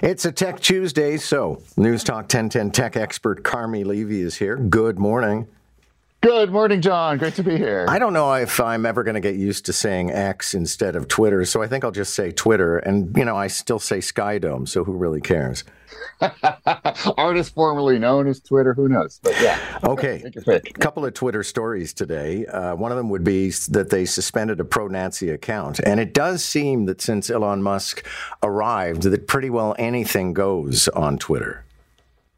It's a Tech Tuesday, so News Talk 1010 tech expert Carmi Levy is here. Good morning. Good morning, John. Great to be here. I don't know if I'm ever going to get used to saying X instead of Twitter, so I think I'll just say Twitter. And, you know, I still say Skydome, so who really cares? Artist formerly known as Twitter, who knows? But yeah. Okay. A couple of Twitter stories today. Uh, one of them would be that they suspended a pro Nazi account. And it does seem that since Elon Musk arrived, that pretty well anything goes on Twitter.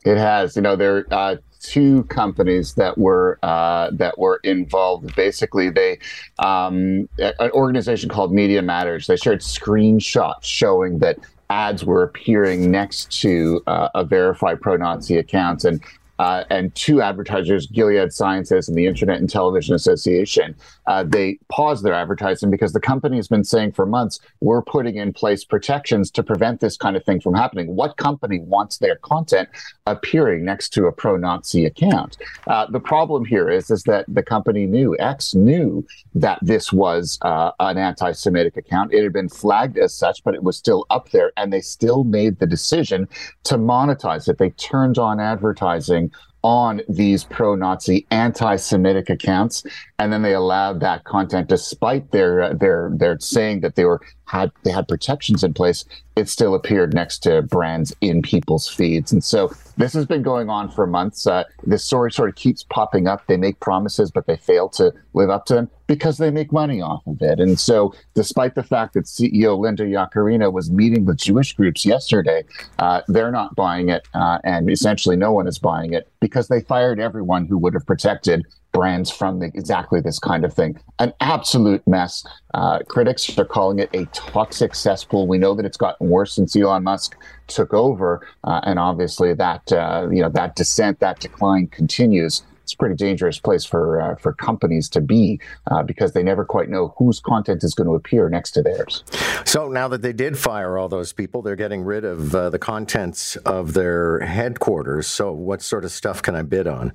It has. You know, there uh, two companies that were uh, that were involved. Basically, they um, an organization called Media Matters. They shared screenshots showing that ads were appearing next to uh, a verified pro-Nazi accounts, and uh, and two advertisers, Gilead Sciences and the Internet and Television Association, uh, they paused their advertising because the company has been saying for months, we're putting in place protections to prevent this kind of thing from happening. What company wants their content appearing next to a pro Nazi account? Uh, the problem here is, is that the company knew, X knew that this was uh, an anti Semitic account. It had been flagged as such, but it was still up there, and they still made the decision to monetize it. They turned on advertising on these pro-Nazi, anti-Semitic accounts, and then they allowed that content, despite their uh, their their saying that they were had they had protections in place. It still appeared next to brands in people's feeds, and so this has been going on for months. Uh, this story sort of keeps popping up. They make promises, but they fail to live up to them because they make money off of it. And so, despite the fact that CEO Linda Yaccarino was meeting with Jewish groups yesterday, uh, they're not buying it, uh, and essentially no one is buying it because they fired everyone who would have protected brands from exactly this kind of thing. An absolute mess. Uh, critics are calling it a toxic cesspool. We know that it's gotten worse since Elon Musk took over, uh, and obviously that uh, you know that descent, that decline continues. It's a pretty dangerous place for uh, for companies to be uh, because they never quite know whose content is going to appear next to theirs. So now that they did fire all those people, they're getting rid of uh, the contents of their headquarters. So what sort of stuff can I bid on?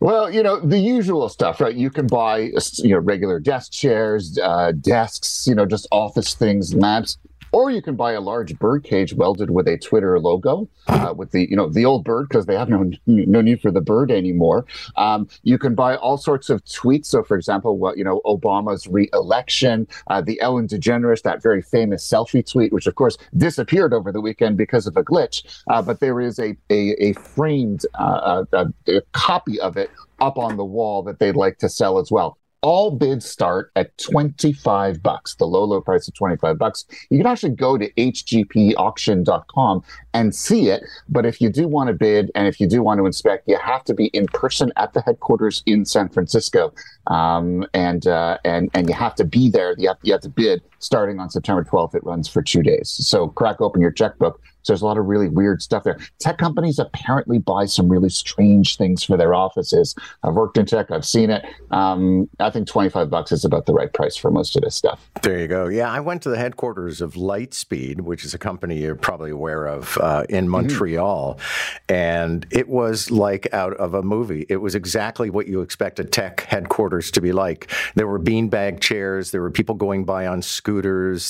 Well, you know the usual stuff, right? You can buy, you know, regular desk chairs, uh, desks, you know, just office things, lamps. Or you can buy a large bird cage welded with a Twitter logo, uh, with the you know the old bird because they have no no need for the bird anymore. Um, you can buy all sorts of tweets. So, for example, what you know Obama's re-election, uh, the Ellen DeGeneres, that very famous selfie tweet, which of course disappeared over the weekend because of a glitch. Uh, but there is a a, a framed uh, a, a copy of it up on the wall that they'd like to sell as well all bids start at 25 bucks the low low price of 25 bucks. You can actually go to hgpauction.com and see it but if you do want to bid and if you do want to inspect you have to be in person at the headquarters in san francisco. Um, and uh, and and you have to be there. You have, you have to bid starting on september 12th it runs for two days so crack open your checkbook so there's a lot of really weird stuff there. Tech companies apparently buy some really strange things for their offices. I've worked in tech, I've seen it. Um, I think 25 bucks is about the right price for most of this stuff. There you go. Yeah, I went to the headquarters of Lightspeed, which is a company you're probably aware of uh, in mm-hmm. Montreal, mm-hmm. and it was like out of a movie. It was exactly what you expect a tech headquarters to be like. There were beanbag chairs, there were people going by on scooters,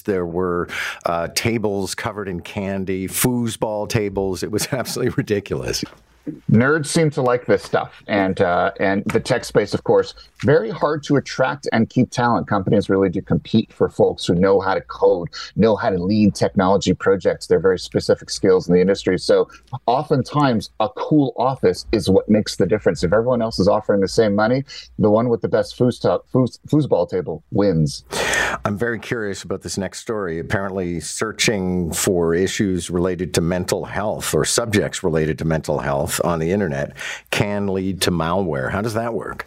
there were uh, tables covered in candy, foosball tables. It was absolutely ridiculous nerds seem to like this stuff, and uh, and the tech space, of course, very hard to attract and keep talent. Companies really do compete for folks who know how to code, know how to lead technology projects. They're very specific skills in the industry. So oftentimes, a cool office is what makes the difference. If everyone else is offering the same money, the one with the best foosball, foosball table wins. I'm very curious about this next story. Apparently, searching for issues related to mental health or subjects related to mental health on the internet can lead to malware. How does that work?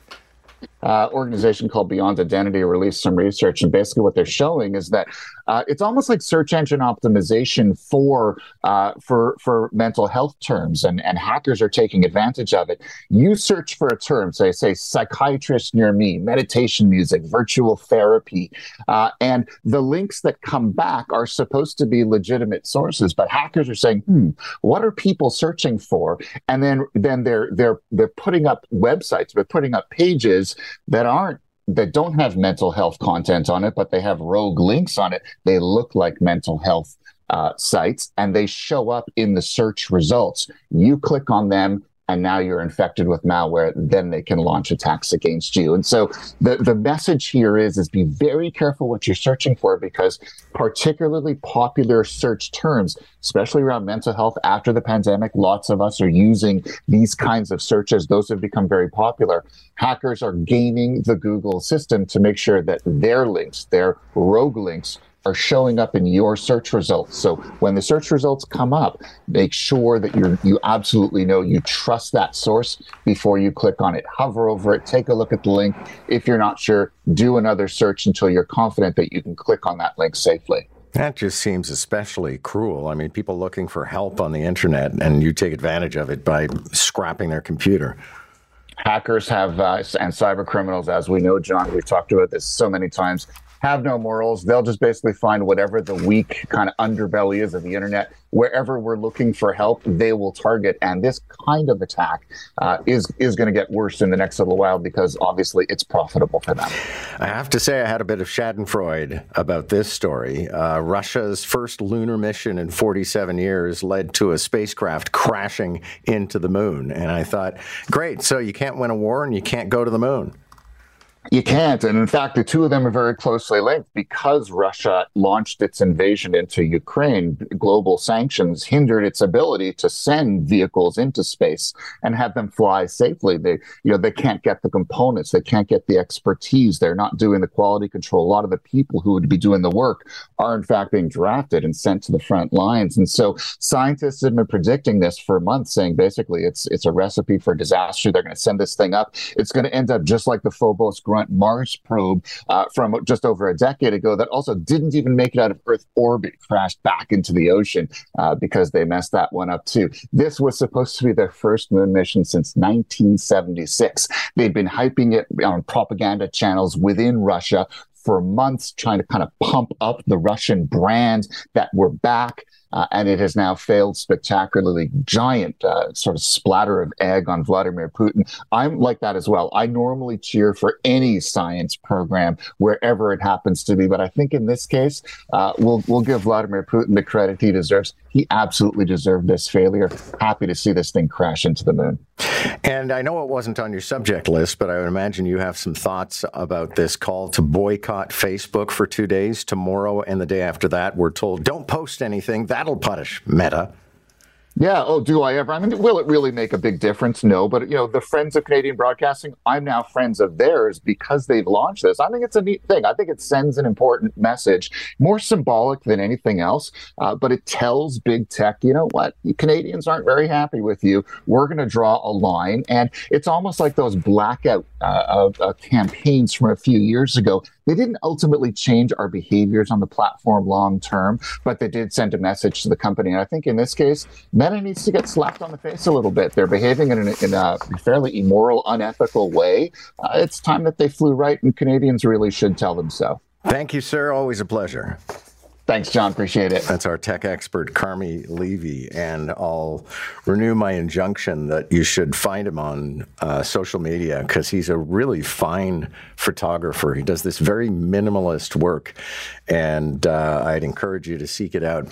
uh, organization called Beyond Identity released some research, and basically what they're showing is that uh, it's almost like search engine optimization for uh, for for mental health terms, and and hackers are taking advantage of it. You search for a term, say say psychiatrist near me, meditation music, virtual therapy, uh, and the links that come back are supposed to be legitimate sources, but hackers are saying, hmm, what are people searching for? And then then they're they're they're putting up websites, they're putting up pages that aren't that don't have mental health content on it, but they have rogue links on it. They look like mental health uh, sites and they show up in the search results. You click on them, and now you're infected with malware, then they can launch attacks against you. And so the, the message here is, is be very careful what you're searching for because particularly popular search terms, especially around mental health after the pandemic, lots of us are using these kinds of searches. Those have become very popular. Hackers are gaming the Google system to make sure that their links, their rogue links, are showing up in your search results. So when the search results come up, make sure that you you absolutely know you trust that source before you click on it. Hover over it, take a look at the link. If you're not sure, do another search until you're confident that you can click on that link safely. That just seems especially cruel. I mean, people looking for help on the internet, and you take advantage of it by scrapping their computer hackers have uh, and cyber criminals as we know john we've talked about this so many times have no morals. They'll just basically find whatever the weak kind of underbelly is of the internet. Wherever we're looking for help, they will target. And this kind of attack uh, is is going to get worse in the next little while because obviously it's profitable for them. I have to say, I had a bit of Schadenfreude about this story. Uh, Russia's first lunar mission in 47 years led to a spacecraft crashing into the moon, and I thought, great, so you can't win a war and you can't go to the moon. You can't. And in fact, the two of them are very closely linked because Russia launched its invasion into Ukraine. Global sanctions hindered its ability to send vehicles into space and have them fly safely. They, you know, they can't get the components. They can't get the expertise. They're not doing the quality control. A lot of the people who would be doing the work are in fact being drafted and sent to the front lines. And so scientists have been predicting this for months, saying basically it's, it's a recipe for disaster. They're going to send this thing up. It's going to end up just like the Phobos Grunt Mars probe uh, from just over a decade ago that also didn't even make it out of Earth orbit, crashed back into the ocean uh, because they messed that one up too. This was supposed to be their first moon mission since 1976. They'd been hyping it on propaganda channels within Russia for months, trying to kind of pump up the Russian brand that we're back uh, and it has now failed spectacularly. Giant uh, sort of splatter of egg on Vladimir Putin. I'm like that as well. I normally cheer for any science program wherever it happens to be, but I think in this case, uh, we'll we'll give Vladimir Putin the credit he deserves. He absolutely deserved this failure. Happy to see this thing crash into the moon. And I know it wasn't on your subject list, but I would imagine you have some thoughts about this call to boycott Facebook for two days. Tomorrow and the day after that, we're told don't post anything. That'll punish Meta. Yeah. Oh, do I ever? I mean, will it really make a big difference? No. But, you know, the Friends of Canadian Broadcasting, I'm now friends of theirs because they've launched this. I think it's a neat thing. I think it sends an important message, more symbolic than anything else. Uh, but it tells big tech, you know what? Canadians aren't very happy with you. We're going to draw a line. And it's almost like those blackout uh, uh, campaigns from a few years ago. They didn't ultimately change our behaviors on the platform long term, but they did send a message to the company. And I think in this case, Meta needs to get slapped on the face a little bit. They're behaving in, an, in a fairly immoral, unethical way. Uh, it's time that they flew right, and Canadians really should tell them so. Thank you, sir. Always a pleasure. Thanks, John. Appreciate it. That's our tech expert, Carmi Levy. And I'll renew my injunction that you should find him on uh, social media because he's a really fine photographer. He does this very minimalist work. And uh, I'd encourage you to seek it out.